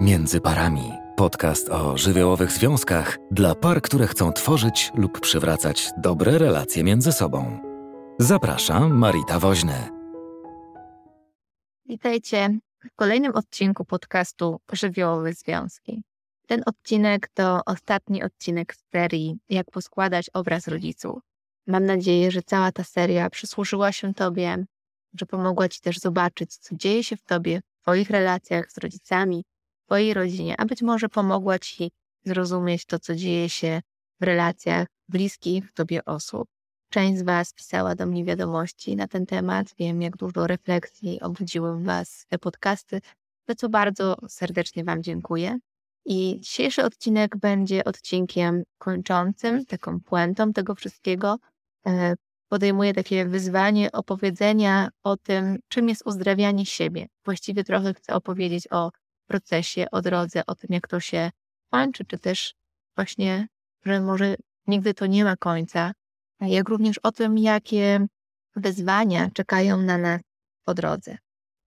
Między parami. Podcast o żywiołowych związkach dla par, które chcą tworzyć lub przywracać dobre relacje między sobą. Zapraszam, Marita Woźny. Witajcie w kolejnym odcinku podcastu Żywiołowe Związki. Ten odcinek to ostatni odcinek z serii Jak poskładać obraz rodziców. Mam nadzieję, że cała ta seria przysłużyła się Tobie, że pomogła Ci też zobaczyć, co dzieje się w Tobie, w Twoich relacjach z rodzicami, Twojej rodzinie, a być może pomogła Ci zrozumieć to, co dzieje się w relacjach bliskich Tobie osób. Część z Was pisała do mnie wiadomości na ten temat. Wiem, jak dużo refleksji obudziły w Was te podcasty, za co bardzo serdecznie Wam dziękuję. I dzisiejszy odcinek będzie odcinkiem kończącym, taką puentą tego wszystkiego. E, podejmuję takie wyzwanie opowiedzenia o tym, czym jest uzdrawianie siebie. Właściwie trochę chcę opowiedzieć o procesie, o drodze, o tym, jak to się kończy, czy też właśnie, że może nigdy to nie ma końca, jak również o tym, jakie wyzwania czekają na nas po drodze.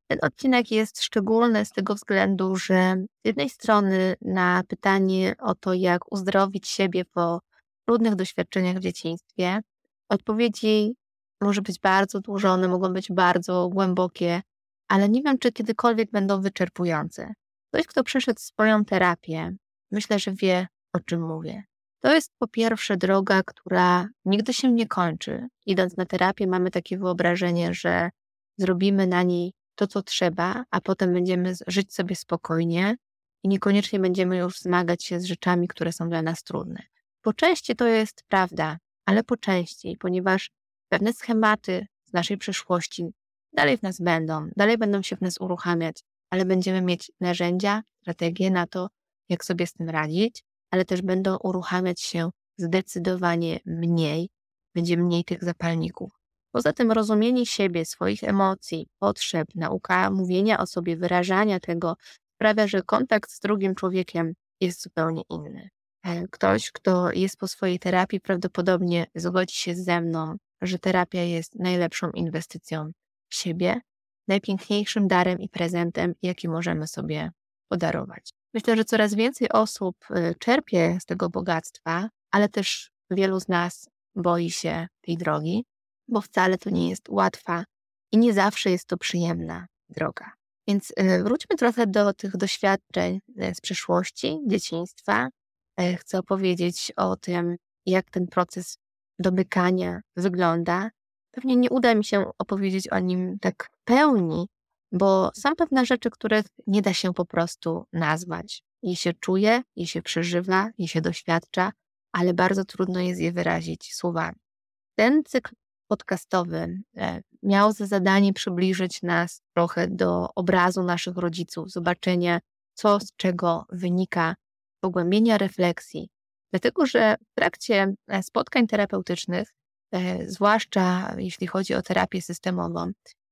Ten odcinek jest szczególny z tego względu, że z jednej strony na pytanie o to, jak uzdrowić siebie po trudnych doświadczeniach w dzieciństwie, odpowiedzi może być bardzo dłużone, mogą być bardzo głębokie, ale nie wiem, czy kiedykolwiek będą wyczerpujące. Ktoś, kto przeszedł swoją terapię, myślę, że wie, o czym mówię. To jest po pierwsze droga, która nigdy się nie kończy. Idąc na terapię, mamy takie wyobrażenie, że zrobimy na niej to, co trzeba, a potem będziemy żyć sobie spokojnie i niekoniecznie będziemy już zmagać się z rzeczami, które są dla nas trudne. Po części to jest prawda, ale po części, ponieważ pewne schematy z naszej przeszłości dalej w nas będą, dalej będą się w nas uruchamiać, ale będziemy mieć narzędzia, strategie na to, jak sobie z tym radzić, ale też będą uruchamiać się zdecydowanie mniej, będzie mniej tych zapalników. Poza tym rozumienie siebie, swoich emocji, potrzeb, nauka mówienia o sobie, wyrażania tego sprawia, że kontakt z drugim człowiekiem jest zupełnie inny. E, ktoś, kto jest po swojej terapii, prawdopodobnie zgodzi się ze mną, że terapia jest najlepszą inwestycją w siebie, najpiękniejszym darem i prezentem, jaki możemy sobie podarować. Myślę, że coraz więcej osób y, czerpie z tego bogactwa, ale też wielu z nas boi się tej drogi, bo wcale to nie jest łatwa i nie zawsze jest to przyjemna droga. Więc y, wróćmy trochę do tych doświadczeń y, z przeszłości, dzieciństwa. Chcę opowiedzieć o tym, jak ten proces domykania wygląda, Pewnie nie uda mi się opowiedzieć o nim tak w pełni, bo są pewne rzeczy, których nie da się po prostu nazwać. Je się czuje, je się przeżywa, je się doświadcza, ale bardzo trudno jest je wyrazić słowami. Ten cykl podcastowy e, miał za zadanie przybliżyć nas trochę do obrazu naszych rodziców, zobaczenia, co z czego wynika, pogłębienia refleksji. Dlatego, że w trakcie e, spotkań terapeutycznych zwłaszcza jeśli chodzi o terapię systemową.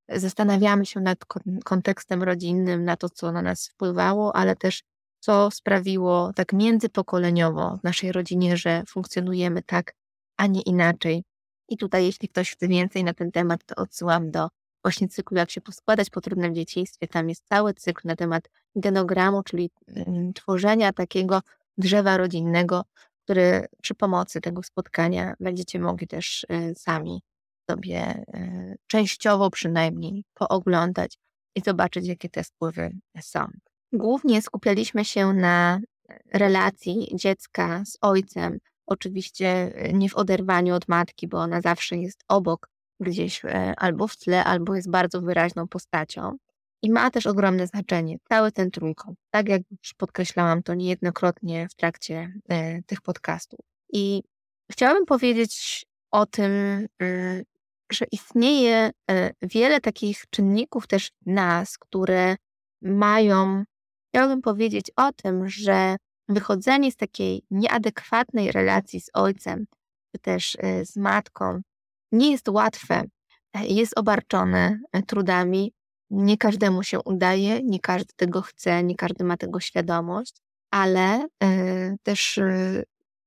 Zastanawiamy się nad kontekstem rodzinnym, na to, co na nas wpływało, ale też co sprawiło tak międzypokoleniowo w naszej rodzinie, że funkcjonujemy tak, a nie inaczej. I tutaj, jeśli ktoś chce więcej na ten temat, to odsyłam do właśnie cyklu Jak się poskładać po trudnym dzieciństwie. Tam jest cały cykl na temat genogramu, czyli mm, tworzenia takiego drzewa rodzinnego, który przy pomocy tego spotkania będziecie mogli też e, sami sobie e, częściowo przynajmniej pooglądać i zobaczyć, jakie te wpływy są. Głównie skupialiśmy się na relacji dziecka z ojcem, oczywiście e, nie w oderwaniu od matki, bo ona zawsze jest obok, gdzieś albo w tle, albo jest bardzo wyraźną postacią. I ma też ogromne znaczenie cały ten trójkąt. Tak jak już podkreślałam to niejednokrotnie w trakcie e, tych podcastów. I chciałabym powiedzieć o tym, y, że istnieje e, wiele takich czynników też w nas, które mają, chciałabym powiedzieć o tym, że wychodzenie z takiej nieadekwatnej relacji z ojcem, czy też e, z matką, nie jest łatwe, jest obarczone trudami, nie każdemu się udaje, nie każdy tego chce, nie każdy ma tego świadomość, ale y, też y,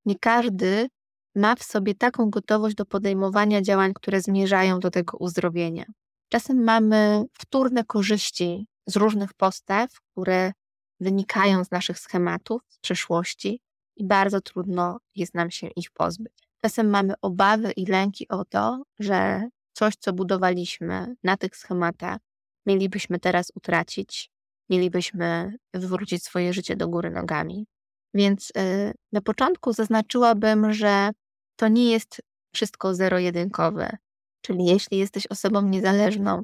nie każdy ma w sobie taką gotowość do podejmowania działań, które zmierzają do tego uzdrowienia. Czasem mamy wtórne korzyści z różnych postaw, które wynikają z naszych schematów z przeszłości i bardzo trudno jest nam się ich pozbyć. Czasem mamy obawy i lęki o to, że coś, co budowaliśmy na tych schematach, mielibyśmy teraz utracić, mielibyśmy wywrócić swoje życie do góry nogami. Więc y, na początku zaznaczyłabym, że to nie jest wszystko zero-jedynkowe. Czyli jeśli jesteś osobą niezależną,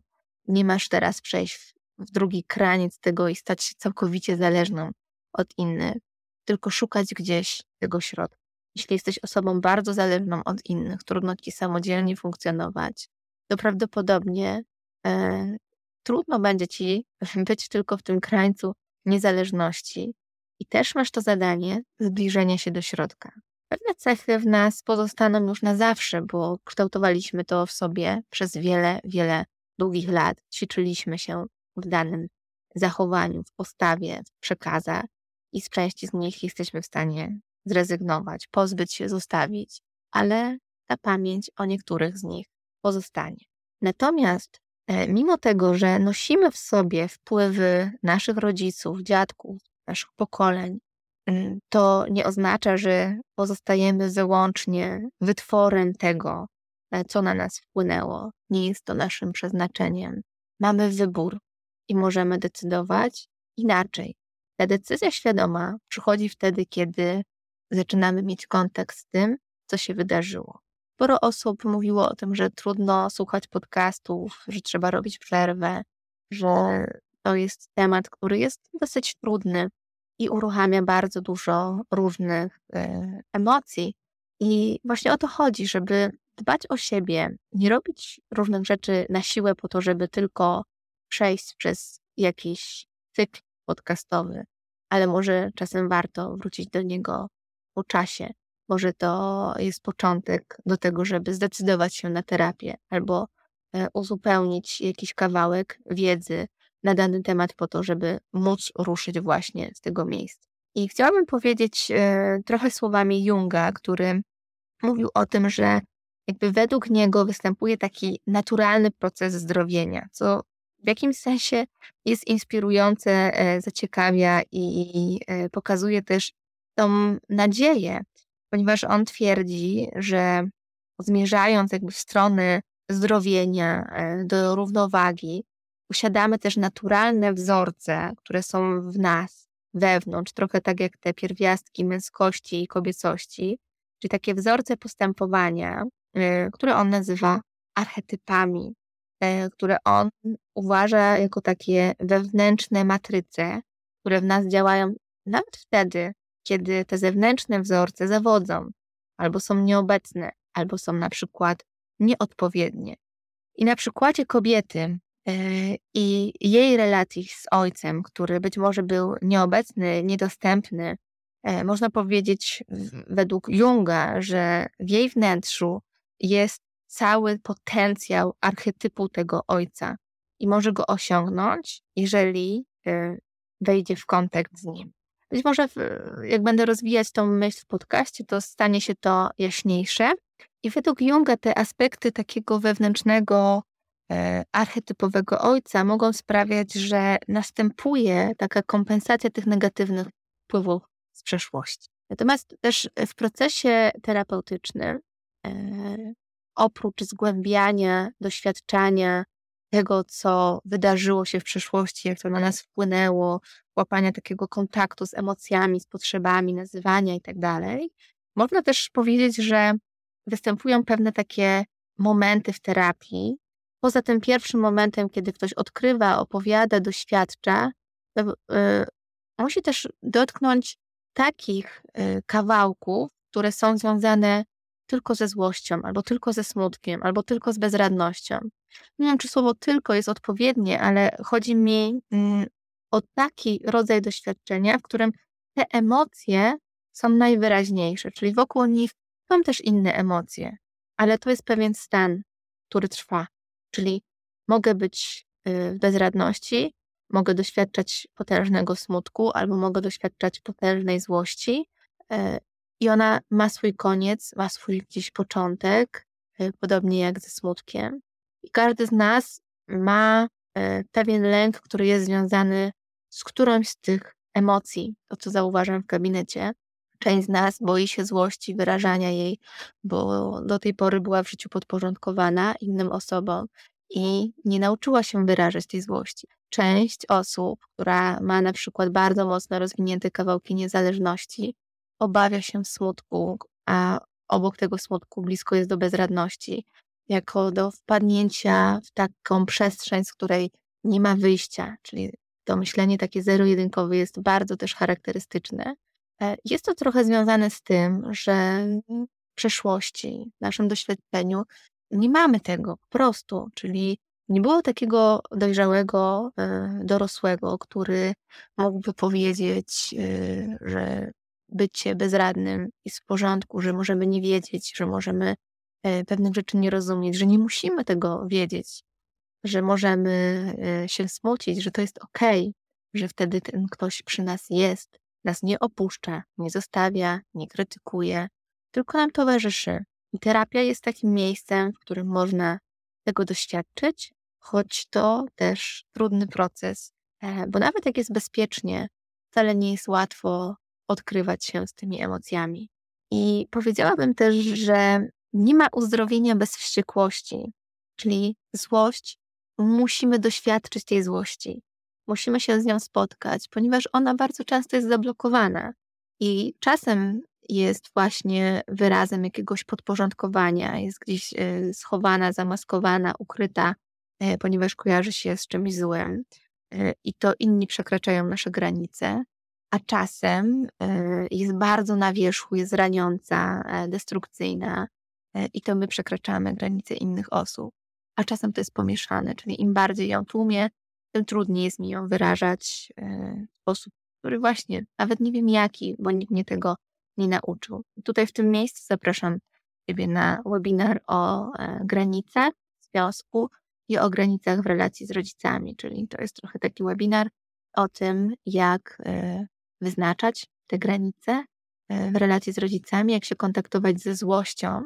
nie masz teraz przejść w drugi kraniec tego i stać się całkowicie zależną od innych, tylko szukać gdzieś tego środka. Jeśli jesteś osobą bardzo zależną od innych, trudno ci samodzielnie funkcjonować, to prawdopodobnie e, trudno będzie ci być tylko w tym krańcu niezależności. I też masz to zadanie zbliżenia się do środka. Pewne cechy w nas pozostaną już na zawsze, bo kształtowaliśmy to w sobie przez wiele, wiele długich lat. Ćwiczyliśmy się w danym zachowaniu, w postawie, w przekazach i z części z nich jesteśmy w stanie zrezygnować, pozbyć się, zostawić, ale ta pamięć o niektórych z nich pozostanie. Natomiast mimo tego, że nosimy w sobie wpływy naszych rodziców, dziadków, naszych pokoleń, mm, to nie oznacza, że pozostajemy wyłącznie wytworem tego, e, co na nas wpłynęło. Nie jest to naszym przeznaczeniem. Mamy wybór i możemy decydować inaczej. Ta decyzja świadoma przychodzi wtedy, kiedy zaczynamy mieć kontakt z tym, co się wydarzyło. Sporo osób mówiło o tym, że trudno słuchać podcastów, że trzeba robić przerwę, że to jest temat, który jest dosyć trudny i uruchamia bardzo dużo różnych y, emocji. I właśnie o to chodzi, żeby dbać o siebie, nie robić różnych rzeczy na siłę po to, żeby tylko przejść przez jakiś cykl podcastowy, ale może czasem warto wrócić do niego po czasie. Może to jest początek do tego, żeby zdecydować się na terapię albo e, uzupełnić jakiś kawałek wiedzy na dany temat po to, żeby móc ruszyć właśnie z tego miejsca. I chciałabym powiedzieć e, trochę słowami Junga, który mówił o tym, że jakby według niego występuje taki naturalny proces zdrowienia, co w jakimś sensie jest inspirujące, e, zaciekawia i pokazuje też tą nadzieję, ponieważ on twierdzi, że zmierzając jakby w stronę zdrowienia, e, do równowagi, posiadamy też naturalne wzorce, które są w nas, wewnątrz, trochę tak jak te pierwiastki męskości i kobiecości, czyli takie wzorce postępowania, e, które on nazywa archetypami, e, które on uważa jako takie wewnętrzne matryce, które w nas działają nawet wtedy, kiedy te zewnętrzne wzorce zawodzą, albo są nieobecne, albo są na przykład nieodpowiednie. I na przykładzie kobiety e, i jej relacji z ojcem, który być może był nieobecny, niedostępny, e, można powiedzieć według Junga, że w jej wnętrzu jest cały potencjał archetypu tego ojca i może go osiągnąć, jeżeli e, wejdzie w kontakt z nim. Być może jak będę rozwijać tą myśl w podcaście, to stanie się to jaśniejsze. I według Junga te aspekty takiego wewnętrznego, e, archetypowego ojca mogą sprawiać, że następuje taka kompensacja tych negatywnych wpływów z przeszłości. Natomiast też w procesie terapeutycznym, e, oprócz zgłębiania, doświadczania tego, co wydarzyło się w przeszłości, jak to na nas wpłynęło, łapania takiego kontaktu z emocjami, z potrzebami, nazywania i tak dalej. Można też powiedzieć, że występują pewne takie momenty w terapii. Poza tym pierwszym momentem, kiedy ktoś odkrywa, opowiada, doświadcza, to, yy, musi też dotknąć takich yy, kawałków, które są związane tylko ze złością, albo tylko ze smutkiem, albo tylko z bezradnością. Nie wiem, czy słowo tylko jest odpowiednie, ale chodzi mi mm, o taki rodzaj doświadczenia, w którym te emocje są najwyraźniejsze, czyli wokół nich są też inne emocje, ale to jest pewien stan, który trwa. Czyli mogę być y, w bezradności, mogę doświadczać potężnego smutku, albo mogę doświadczać potężnej złości, y, i ona ma swój koniec, ma swój gdzieś początek, y, podobnie jak ze smutkiem. I każdy z nas ma pewien lęk, który jest związany z którąś z tych emocji, to co zauważam w gabinecie. Część z nas boi się złości, wyrażania jej, bo do tej pory była w życiu podporządkowana innym osobom i nie nauczyła się wyrażać tej złości. Część osób, która ma na przykład bardzo mocno rozwinięte kawałki niezależności, obawia się smutku, a obok tego smutku blisko jest do bezradności, jako do wpadnięcia w taką przestrzeń, z której nie ma wyjścia, czyli to myślenie takie zero-jedynkowe jest bardzo też charakterystyczne. E, jest to trochę związane z tym, że w przeszłości, w naszym doświadczeniu nie mamy tego po prostu, czyli nie było takiego dojrzałego, e, dorosłego, który mógłby powiedzieć, e, że bycie bezradnym jest w porządku, że możemy nie wiedzieć, że możemy pewnych rzeczy nie rozumieć, że nie musimy tego wiedzieć, że możemy się smucić, że to jest okay, że wtedy ten ktoś przy nas jest, nas nie opuszcza, nie zostawia, nie krytykuje, tylko nam towarzyszy. I terapia jest takim miejscem, w którym można tego doświadczyć, choć to też trudny proces, e, bo nawet jak jest bezpiecznie, wcale nie jest łatwo odkrywać się z tymi emocjami. I powiedziałabym też, że nie ma uzdrowienia bez wściekłości, czyli złość, musimy doświadczyć tej złości. Musimy się z nią spotkać, ponieważ ona bardzo często jest zablokowana i czasem jest właśnie wyrazem jakiegoś podporządkowania, jest gdzieś e, schowana, zamaskowana, ukryta, e, ponieważ kojarzy się z czymś złym e, i to inni przekraczają nasze granice, a czasem jest bardzo na wierzchu, jest raniąca, destrukcyjna i to my przekraczamy granice innych osób. A czasem to jest pomieszane, czyli im bardziej ją tłumię, tym trudniej jest mi ją wyrażać w sposób, który właśnie nawet nie wiem jaki, bo nikt mnie tego nie nauczył. Tutaj w tym miejscu zapraszam Ciebie na webinar o e, granicach związku i o granicach w relacji z rodzicami, czyli to jest trochę taki webinar o tym, jak e, wyznaczać te granice e, w relacji z rodzicami, jak się kontaktować ze złością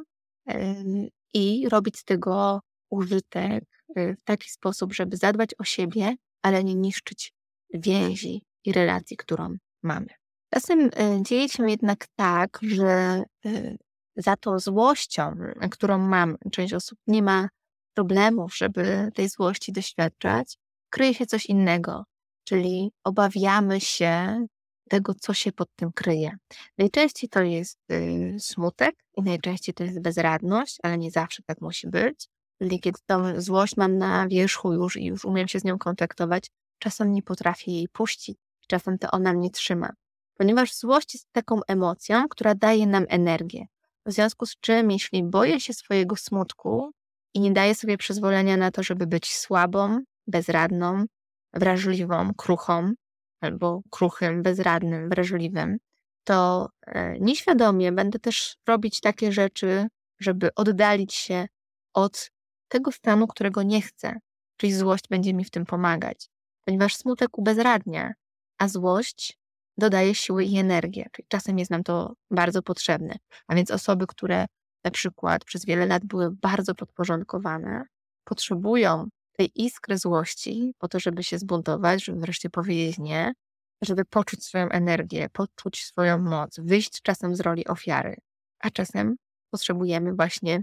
i robić z tego użytek w taki sposób, żeby zadbać o siebie, ale nie niszczyć więzi i relacji, którą mamy. Czasem e, dzieje się jednak tak, że e, za tą złością, którą mam, część osób nie ma problemów, żeby tej złości doświadczać, kryje się coś innego, czyli obawiamy się tego, co się pod tym kryje. Najczęściej to jest y, smutek i najczęściej to jest bezradność, ale nie zawsze tak musi być. Kiedy tą złość mam na wierzchu już i już umiem się z nią kontaktować, czasem nie potrafię jej puścić, czasem to ona mnie trzyma ponieważ złość jest taką emocją, która daje nam energię. W związku z czym, jeśli boję się swojego smutku i nie daję sobie przyzwolenia na to, żeby być słabą, bezradną, wrażliwą, kruchą, albo kruchym, bezradnym, wrażliwym, to e, nieświadomie będę też robić takie rzeczy, żeby oddalić się od tego stanu, którego nie chcę. Czyli złość będzie mi w tym pomagać, ponieważ smutek ubezradnia, a złość dodaje siły i energię. Czyli czasem jest nam to bardzo potrzebne. A więc osoby, które na przykład przez wiele lat były bardzo podporządkowane, potrzebują tej iskry złości po to, żeby się zbuntować, żeby wreszcie powiedzieć nie, żeby poczuć swoją energię, poczuć swoją moc, wyjść czasem z roli ofiary, a czasem potrzebujemy właśnie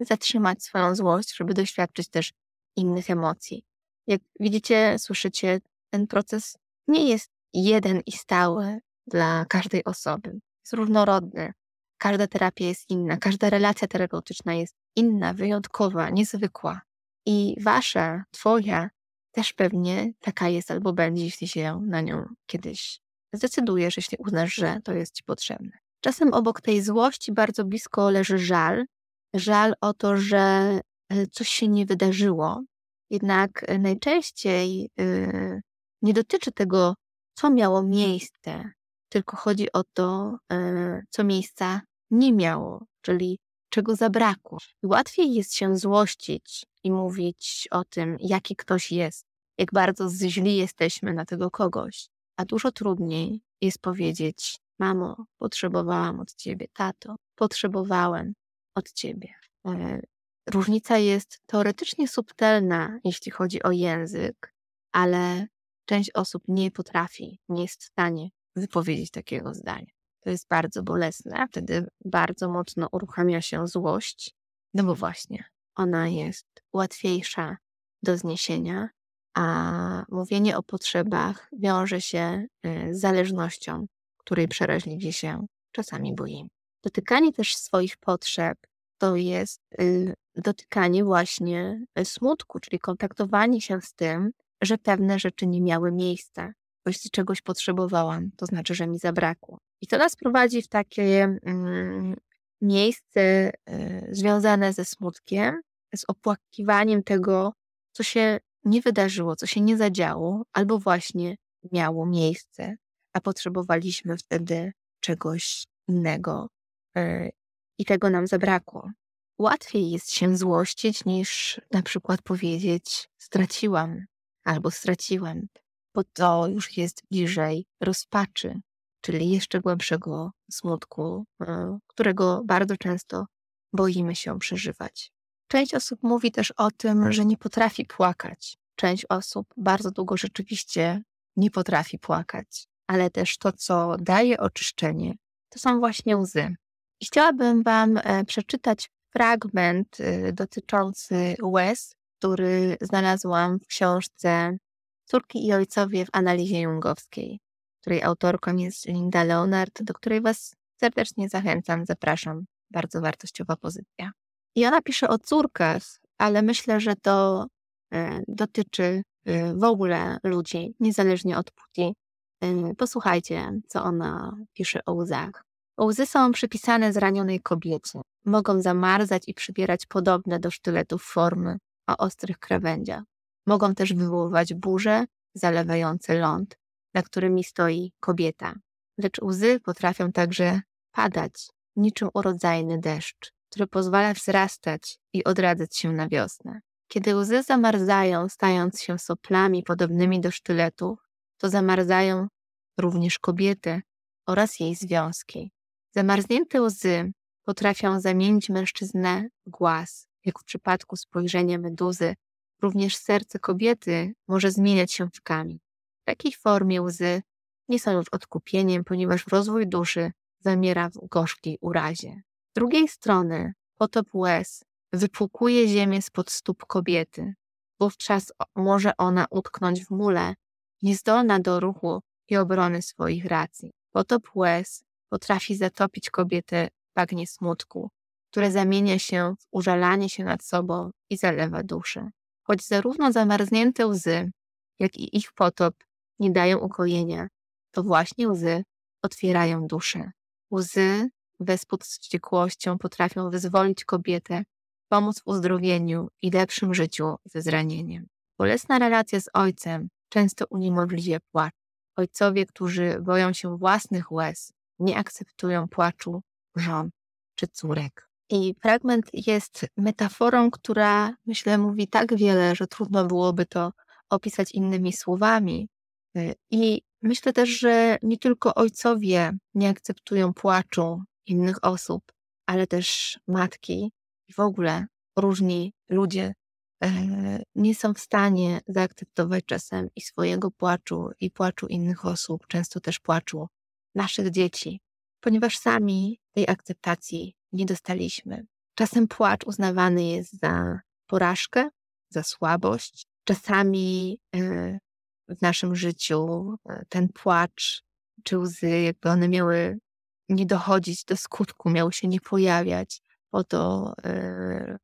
zatrzymać swoją złość, żeby doświadczyć też innych emocji. Jak widzicie, słyszycie, ten proces nie jest jeden i stały dla każdej osoby. Jest różnorodny. Każda terapia jest inna, każda relacja terapeutyczna jest inna, wyjątkowa, niezwykła. I wasza, twoja też pewnie taka jest albo będzie, jeśli się na nią kiedyś zdecydujesz, jeśli uznasz, że to jest ci potrzebne. Czasem obok tej złości bardzo blisko leży żal. Żal o to, że e, coś się nie wydarzyło. Jednak e, najczęściej yy, nie dotyczy tego co miało miejsce, tylko chodzi o to, e, co miejsca nie miało, czyli czego zabrakło. Łatwiej jest się złościć i mówić o tym, jaki ktoś jest, jak bardzo źli jesteśmy na tego kogoś, a dużo trudniej jest powiedzieć: Mamo, potrzebowałam od ciebie, tato, potrzebowałem od ciebie. E, różnica jest teoretycznie subtelna, jeśli chodzi o język, ale Część osób nie potrafi, nie jest w stanie wypowiedzieć takiego zdania. To jest bardzo bolesne, wtedy bardzo mocno uruchamia się złość, no bo właśnie ona jest łatwiejsza do zniesienia, a mówienie o potrzebach wiąże się y, z zależnością, której przeraźliwie się czasami boimy. Dotykanie też swoich potrzeb to jest y, dotykanie właśnie smutku, czyli kontaktowanie się z tym, że pewne rzeczy nie miały miejsca. Bo jeśli czegoś potrzebowałam, to znaczy, że mi zabrakło. I to nas prowadzi w takie mm, miejsce y, związane ze smutkiem, z opłakiwaniem tego, co się nie wydarzyło, co się nie zadziało, albo właśnie miało miejsce, a potrzebowaliśmy wtedy czegoś innego y, i tego nam zabrakło. Łatwiej jest się złościć niż na przykład powiedzieć straciłam albo straciłem, bo to już jest bliżej rozpaczy, czyli jeszcze głębszego smutku, e, którego bardzo często boimy się przeżywać. Część osób mówi też o tym, że nie potrafi płakać. Część osób bardzo długo rzeczywiście nie potrafi płakać, ale też to, co daje oczyszczenie, to są właśnie łzy. I chciałabym Wam e, przeczytać fragment e, dotyczący łez, który znalazłam w książce Córki i ojcowie w analizie jungowskiej, której autorką jest Linda Leonard, do której Was serdecznie zachęcam, zapraszam. Bardzo wartościowa pozycja. I ona pisze o córkach, ale myślę, że to e, dotyczy e, w ogóle ludzi, niezależnie od płci. E, posłuchajcie, co ona pisze o łzach. Łzy są przypisane zranionej kobiecie. Mogą zamarzać i przybierać podobne do sztyletów formy o ostrych krawędziach. Mogą też wywoływać burze zalewające ląd, na którymi stoi kobieta. Lecz łzy potrafią także padać, niczym urodzajny deszcz, który pozwala wzrastać i odradzać się na wiosnę. Kiedy łzy zamarzają, stając się soplami podobnymi do sztyletów, to zamarzają również kobiety oraz jej związki. Zamarznięte łzy potrafią zamienić mężczyznę w głaz, jak w przypadku spojrzenia meduzy Również serce kobiety może zmieniać się w kamień. Takiej formie łzy nie są już odkupieniem, ponieważ rozwój duszy zamiera w gorzkiej urazie. Z drugiej strony potop łez wypłukuje ziemię spod stóp kobiety. Wówczas może ona utknąć w mule, niezdolna do ruchu i obrony swoich racji. Potop łez potrafi zatopić kobietę w bagnie smutku, które zamienia się w użalanie się nad sobą i zalewa duszę choć zarówno zamarznięte łzy, jak i ich potop nie dają ukojenia, to właśnie łzy otwierają duszę. Łzy wespód z wściekłością potrafią wyzwolić kobietę, pomóc w uzdrowieniu i lepszym życiu ze zranieniem. Bolesna relacja z ojcem często uniemożliwia płacz. Ojcowie, którzy boją się własnych łez, nie akceptują płaczu żon czy córek. I fragment jest metaforą, która myślę mówi tak wiele, że trudno byłoby to opisać innymi słowami. Y, I myślę też, że nie tylko ojcowie nie akceptują płaczu innych osób, ale też matki i w ogóle różni ludzie e, nie są w stanie zaakceptować czasem i swojego płaczu, i płaczu innych osób, często też płaczu naszych dzieci, ponieważ sami tej akceptacji nie dostaliśmy. Czasem płacz uznawany jest za porażkę, za słabość. Czasami e, w naszym życiu e, ten płacz czy łzy, jakby one miały nie dochodzić do skutku, miały się nie pojawiać, po to, e,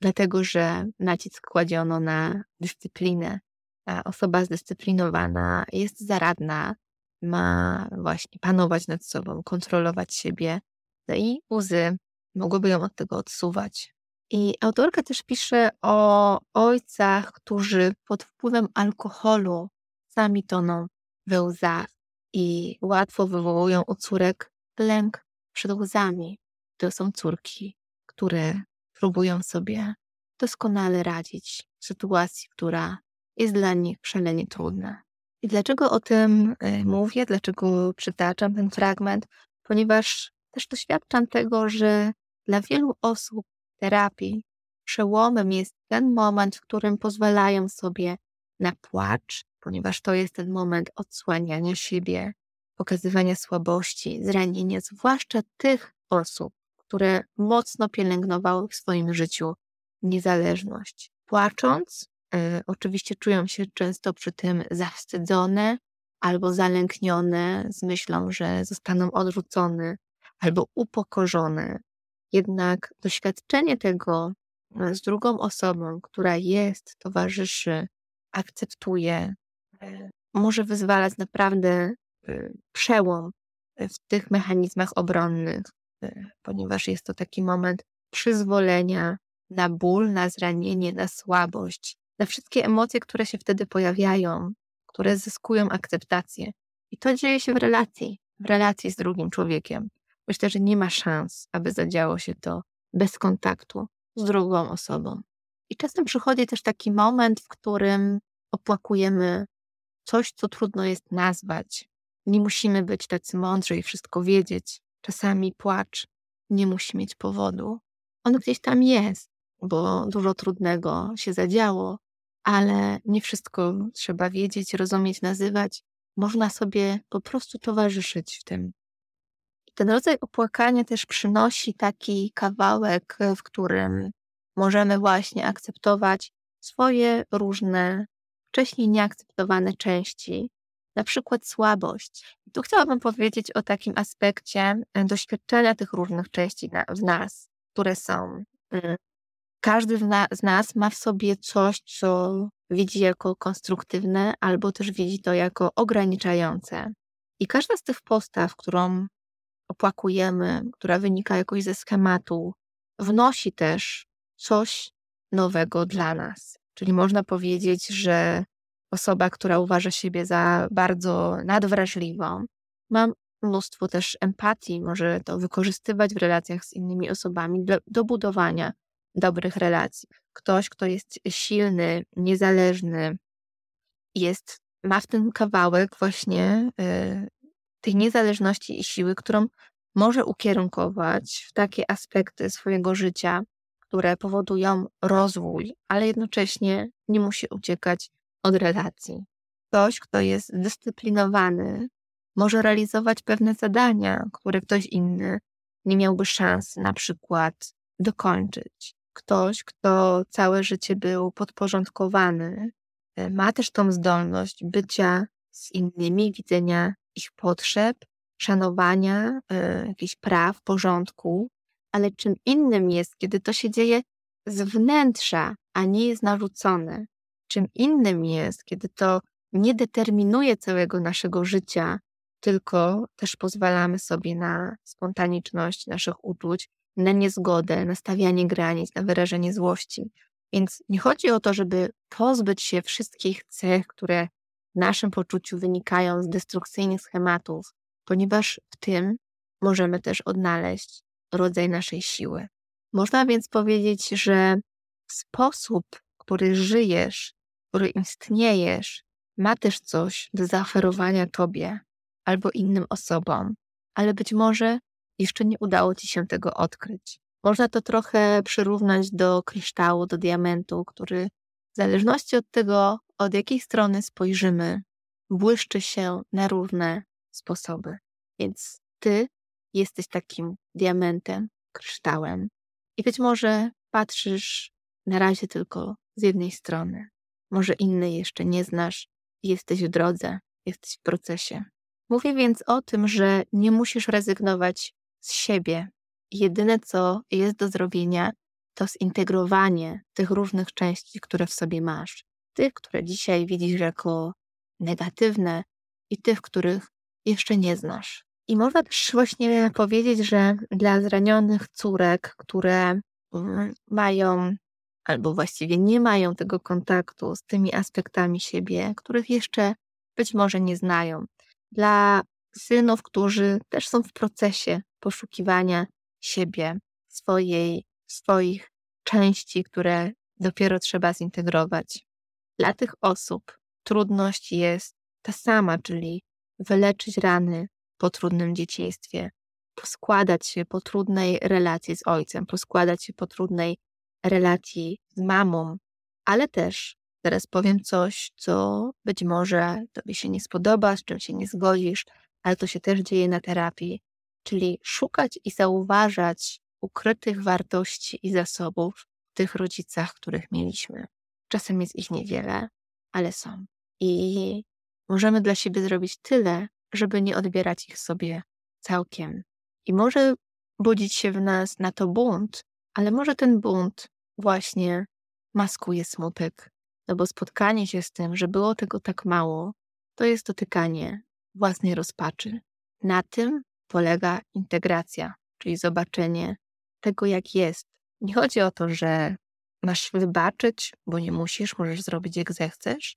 dlatego że nacisk kładziono na dyscyplinę. Ta osoba zdyscyplinowana jest zaradna, ma właśnie panować nad sobą, kontrolować siebie, no i łzy mogłyby ją od tego odsuwać. I autorka też pisze o ojcach, którzy pod wpływem alkoholu sami toną we łzach i łatwo wywołują u córek lęk przed łzami. To są córki, które próbują sobie doskonale radzić w sytuacji, która jest dla nich szalenie trudna. I dlaczego o tym y, mówię, dlaczego przytaczam ten fragment? Ponieważ też doświadczam tego, że dla wielu osób terapii przełomem jest ten moment, w którym pozwalają sobie na płacz, ponieważ to jest ten moment odsłaniania siebie, pokazywania słabości, zranienia, zwłaszcza tych osób, które mocno pielęgnowały w swoim życiu niezależność. Płacząc, y, oczywiście czują się często przy tym zawstydzone albo zalęknione z myślą, że zostaną odrzucone albo upokorzone. Jednak doświadczenie tego z drugą osobą, która jest, towarzyszy, akceptuje, e, może wyzwalać naprawdę e, przełom w tych mechanizmach obronnych, e, ponieważ jest to taki moment przyzwolenia na ból, na zranienie, na słabość, na wszystkie emocje, które się wtedy pojawiają, które zyskują akceptację. I to dzieje się w relacji, w relacji z drugim człowiekiem. Myślę, że nie ma szans, aby zadziało się to bez kontaktu z drugą osobą. I czasem przychodzi też taki moment, w którym opłakujemy coś, co trudno jest nazwać. Nie musimy być tacy mądrzy i wszystko wiedzieć. Czasami płacz nie musi mieć powodu. On gdzieś tam jest, bo dużo trudnego się zadziało, ale nie wszystko trzeba wiedzieć, rozumieć, nazywać. Można sobie po prostu towarzyszyć w tym. Ten rodzaj opłakania też przynosi taki kawałek, w którym możemy właśnie akceptować swoje różne, wcześniej nieakceptowane części, na przykład słabość. Tu chciałabym powiedzieć o takim aspekcie e, doświadczenia tych różnych części w nas, które są. Mm, każdy z nas ma w sobie coś, co widzi jako konstruktywne, albo też widzi to jako ograniczające. I każda z tych postaw, którą opłakujemy, która wynika jakoś ze schematu, wnosi też coś nowego dla nas. Czyli można powiedzieć, że osoba, która uważa siebie za bardzo nadwrażliwą, ma mnóstwo też empatii, może to wykorzystywać w relacjach z innymi osobami do, do budowania dobrych relacji. Ktoś, kto jest silny, niezależny, jest, ma w tym kawałek właśnie y, tej niezależności i siły, którą może ukierunkować w takie aspekty swojego życia, które powodują rozwój, ale jednocześnie nie musi uciekać od relacji. Ktoś, kto jest dyscyplinowany, może realizować pewne zadania, które ktoś inny nie miałby szans na przykład dokończyć. Ktoś, kto całe życie był podporządkowany, e, ma też tą zdolność bycia z innymi, widzenia ich potrzeb, szanowania y, jakichś praw, porządku, ale czym innym jest, kiedy to się dzieje z wnętrza, a nie jest narzucone. Czym innym jest, kiedy to nie determinuje całego naszego życia, tylko też pozwalamy sobie na spontaniczność naszych uczuć, na niezgodę, na stawianie granic, na wyrażenie złości. Więc nie chodzi o to, żeby pozbyć się wszystkich cech, które w naszym poczuciu wynikają z destrukcyjnych schematów, ponieważ w tym możemy też odnaleźć rodzaj naszej siły. Można więc powiedzieć, że sposób, który żyjesz, który istniejesz, ma też coś do zaoferowania Tobie albo innym osobom, ale być może jeszcze nie udało Ci się tego odkryć. Można to trochę przyrównać do kryształu, do diamentu, który w zależności od tego, od jakiej strony spojrzymy, błyszczy się na równe sposoby. Więc ty jesteś takim diamentem, kryształem. I być może patrzysz na razie tylko z jednej strony. Może innej jeszcze nie znasz. Jesteś w drodze, jesteś w procesie. Mówię więc o tym, że nie musisz rezygnować z siebie. Jedyne, co jest do zrobienia, to zintegrowanie tych różnych części, które w sobie masz. Tych, które dzisiaj widzisz jako negatywne i tych, których jeszcze nie znasz. I można też właśnie powiedzieć, że dla zranionych córek, które mm, mają albo właściwie nie mają tego kontaktu z tymi aspektami siebie, których jeszcze być może nie znają, dla synów, którzy też są w procesie poszukiwania siebie, swojej, swoich części, które dopiero trzeba zintegrować. Dla tych osób trudność jest ta sama, czyli wyleczyć rany po trudnym dzieciństwie, poskładać się po trudnej relacji z ojcem, poskładać się po trudnej relacji z mamą, ale też Teraz powiem coś, co być może tobie się nie spodoba, z czym się nie zgodzisz, ale to się też dzieje na terapii. Czyli szukać i zauważać ukrytych wartości i zasobów w tych rodzicach, których mieliśmy. Czasem jest ich niewiele, ale są. I możemy dla siebie zrobić tyle, żeby nie odbierać ich sobie całkiem. I może budzić się w nas na to bunt, ale może ten bunt właśnie maskuje smutek. No bo spotkanie się z tym, że było tego tak mało, to jest dotykanie własnej rozpaczy. Na tym polega integracja, czyli zobaczenie tego, jak jest. Nie chodzi o to, że masz wybaczyć, bo nie musisz, możesz zrobić jak zechcesz.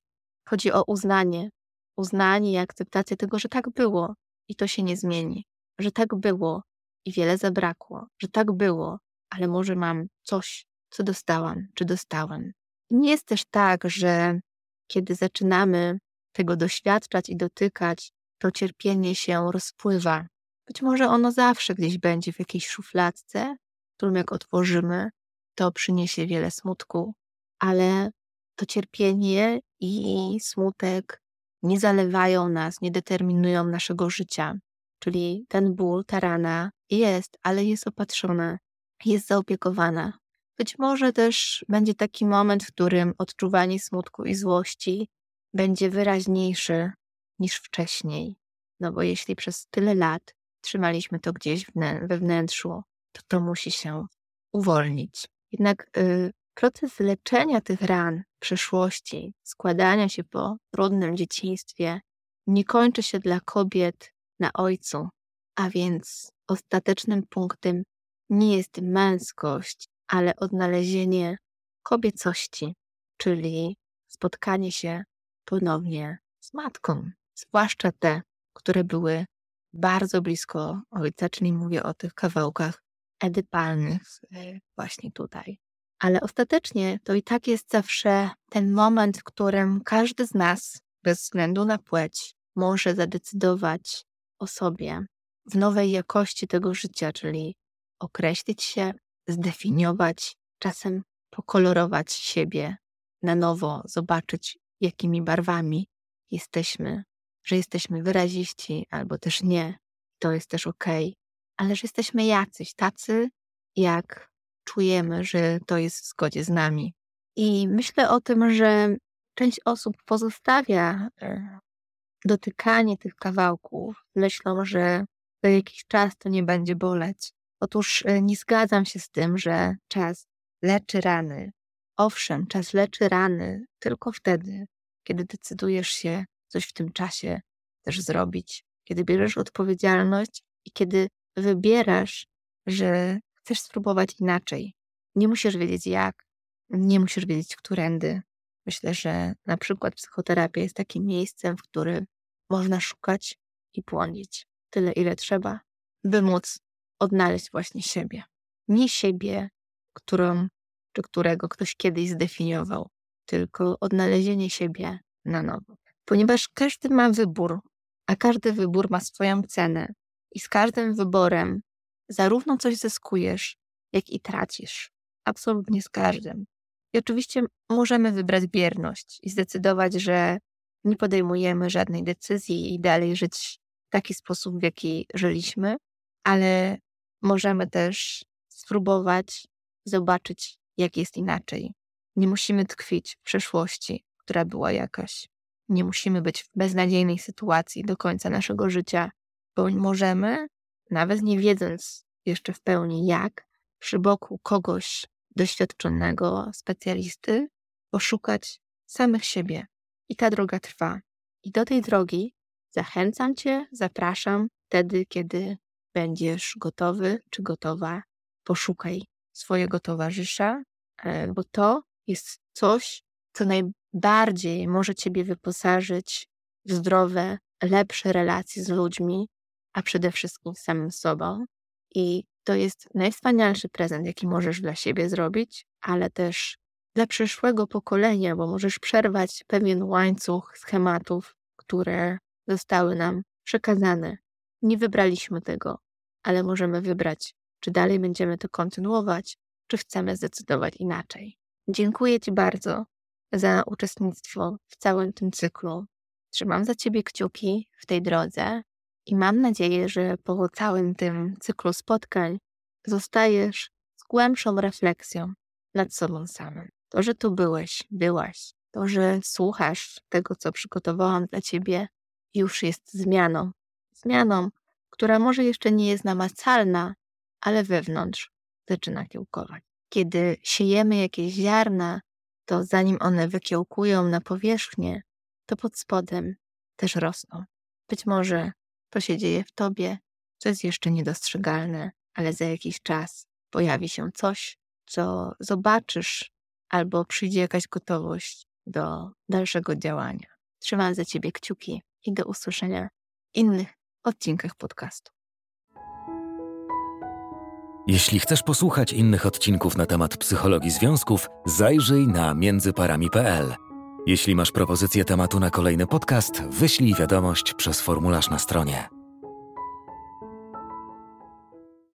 Chodzi o uznanie. Uznanie i akceptację tego, że tak było i to się nie zmieni. Że tak było i wiele zabrakło. Że tak było, ale może mam coś, co dostałam, czy dostałem. Nie jest też tak, że kiedy zaczynamy tego doświadczać i dotykać, to cierpienie się rozpływa. Być może ono zawsze gdzieś będzie w jakiejś szufladce, którą jak otworzymy, to przyniesie wiele smutku, ale to cierpienie i smutek nie zalewają nas, nie determinują naszego życia. Czyli ten ból, ta rana jest, ale jest opatrzona, jest zaopiekowana. Być może też będzie taki moment, w którym odczuwanie smutku i złości będzie wyraźniejszy niż wcześniej. No bo jeśli przez tyle lat trzymaliśmy to gdzieś we wnętrzu, to to musi się uwolnić. Jednak y, proces leczenia tych ran przeszłości, składania się po trudnym dzieciństwie, nie kończy się dla kobiet na ojcu, a więc ostatecznym punktem nie jest męskość, ale odnalezienie kobiecości, czyli spotkanie się ponownie z matką, zwłaszcza te, które były bardzo blisko ojca, czyli mówię o tych kawałkach edypalnych e, właśnie tutaj. Ale ostatecznie to i tak jest zawsze ten moment, w którym każdy z nas, bez względu na płeć, może zadecydować o sobie w nowej jakości tego życia, czyli określić się, zdefiniować, czasem pokolorować siebie na nowo, zobaczyć, jakimi barwami jesteśmy, że jesteśmy wyraziści albo też nie. To jest też ok, ale że jesteśmy jacyś, tacy, jak czujemy, że to jest w zgodzie z nami. I myślę o tym, że część osób pozostawia e, dotykanie tych kawałków, myślą, że za jakiś czas to nie będzie boleć. Otóż e, nie zgadzam się z tym, że czas leczy rany. Owszem, czas leczy rany tylko wtedy, kiedy decydujesz się coś w tym czasie też zrobić, kiedy bierzesz odpowiedzialność i kiedy wybierasz, że chcesz spróbować inaczej. Nie musisz wiedzieć jak, nie musisz wiedzieć którędy. Myślę, że na przykład psychoterapia jest takim miejscem, w którym można szukać i płonić tyle, ile trzeba, by móc odnaleźć właśnie siebie. Nie siebie, którą czy którego ktoś kiedyś zdefiniował, tylko odnalezienie siebie na nowo. Ponieważ każdy ma wybór, a każdy wybór ma swoją cenę, i z każdym wyborem zarówno coś zyskujesz, jak i tracisz. Absolutnie z każdym. I oczywiście możemy wybrać bierność i zdecydować, że nie podejmujemy żadnej decyzji i dalej żyć w taki sposób, w jaki żyliśmy, ale możemy też spróbować zobaczyć, jak jest inaczej. Nie musimy tkwić w przeszłości, która była jakaś. Nie musimy być w beznadziejnej sytuacji do końca naszego życia, bo możemy, nawet nie wiedząc jeszcze w pełni jak, przy boku kogoś doświadczonego, specjalisty, poszukać samych siebie. I ta droga trwa. I do tej drogi zachęcam Cię, zapraszam wtedy, kiedy będziesz gotowy czy gotowa. Poszukaj swojego towarzysza, e, bo to jest coś, co najbardziej może Ciebie wyposażyć w zdrowe, lepsze relacje z ludźmi, a przede wszystkim samym sobą. I to jest najwspanialszy prezent, jaki możesz dla siebie zrobić, ale też dla przyszłego pokolenia, bo możesz przerwać pewien łańcuch schematów, które zostały nam przekazane. Nie wybraliśmy tego, ale możemy wybrać, czy dalej będziemy to kontynuować, czy chcemy zdecydować inaczej. Dziękuję Ci bardzo za uczestnictwo w całym tym cyklu. Trzymam za Ciebie kciuki w tej drodze i mam nadzieję, że po całym tym cyklu spotkań zostajesz z głębszą refleksją nad sobą samym. To, że tu byłeś, byłaś, to, że słuchasz tego, co przygotowałam dla Ciebie, już jest zmianą. Zmianą, która może jeszcze nie jest namacalna, ale wewnątrz zaczyna kiełkować. Kiedy siejemy jakieś ziarna, to zanim one wykiełkują na powierzchnię, to pod spodem też rosną. Być może to się dzieje w tobie, co jest jeszcze niedostrzegalne, ale za jakiś czas pojawi się coś, co zobaczysz, albo przyjdzie jakaś gotowość do dalszego działania. Trzymam za ciebie kciuki i do usłyszenia w innych odcinkach podcastu. Jeśli chcesz posłuchać innych odcinków na temat psychologii związków, zajrzyj na międzyparami.pl. Jeśli masz propozycję tematu na kolejny podcast, wyślij wiadomość przez formularz na stronie.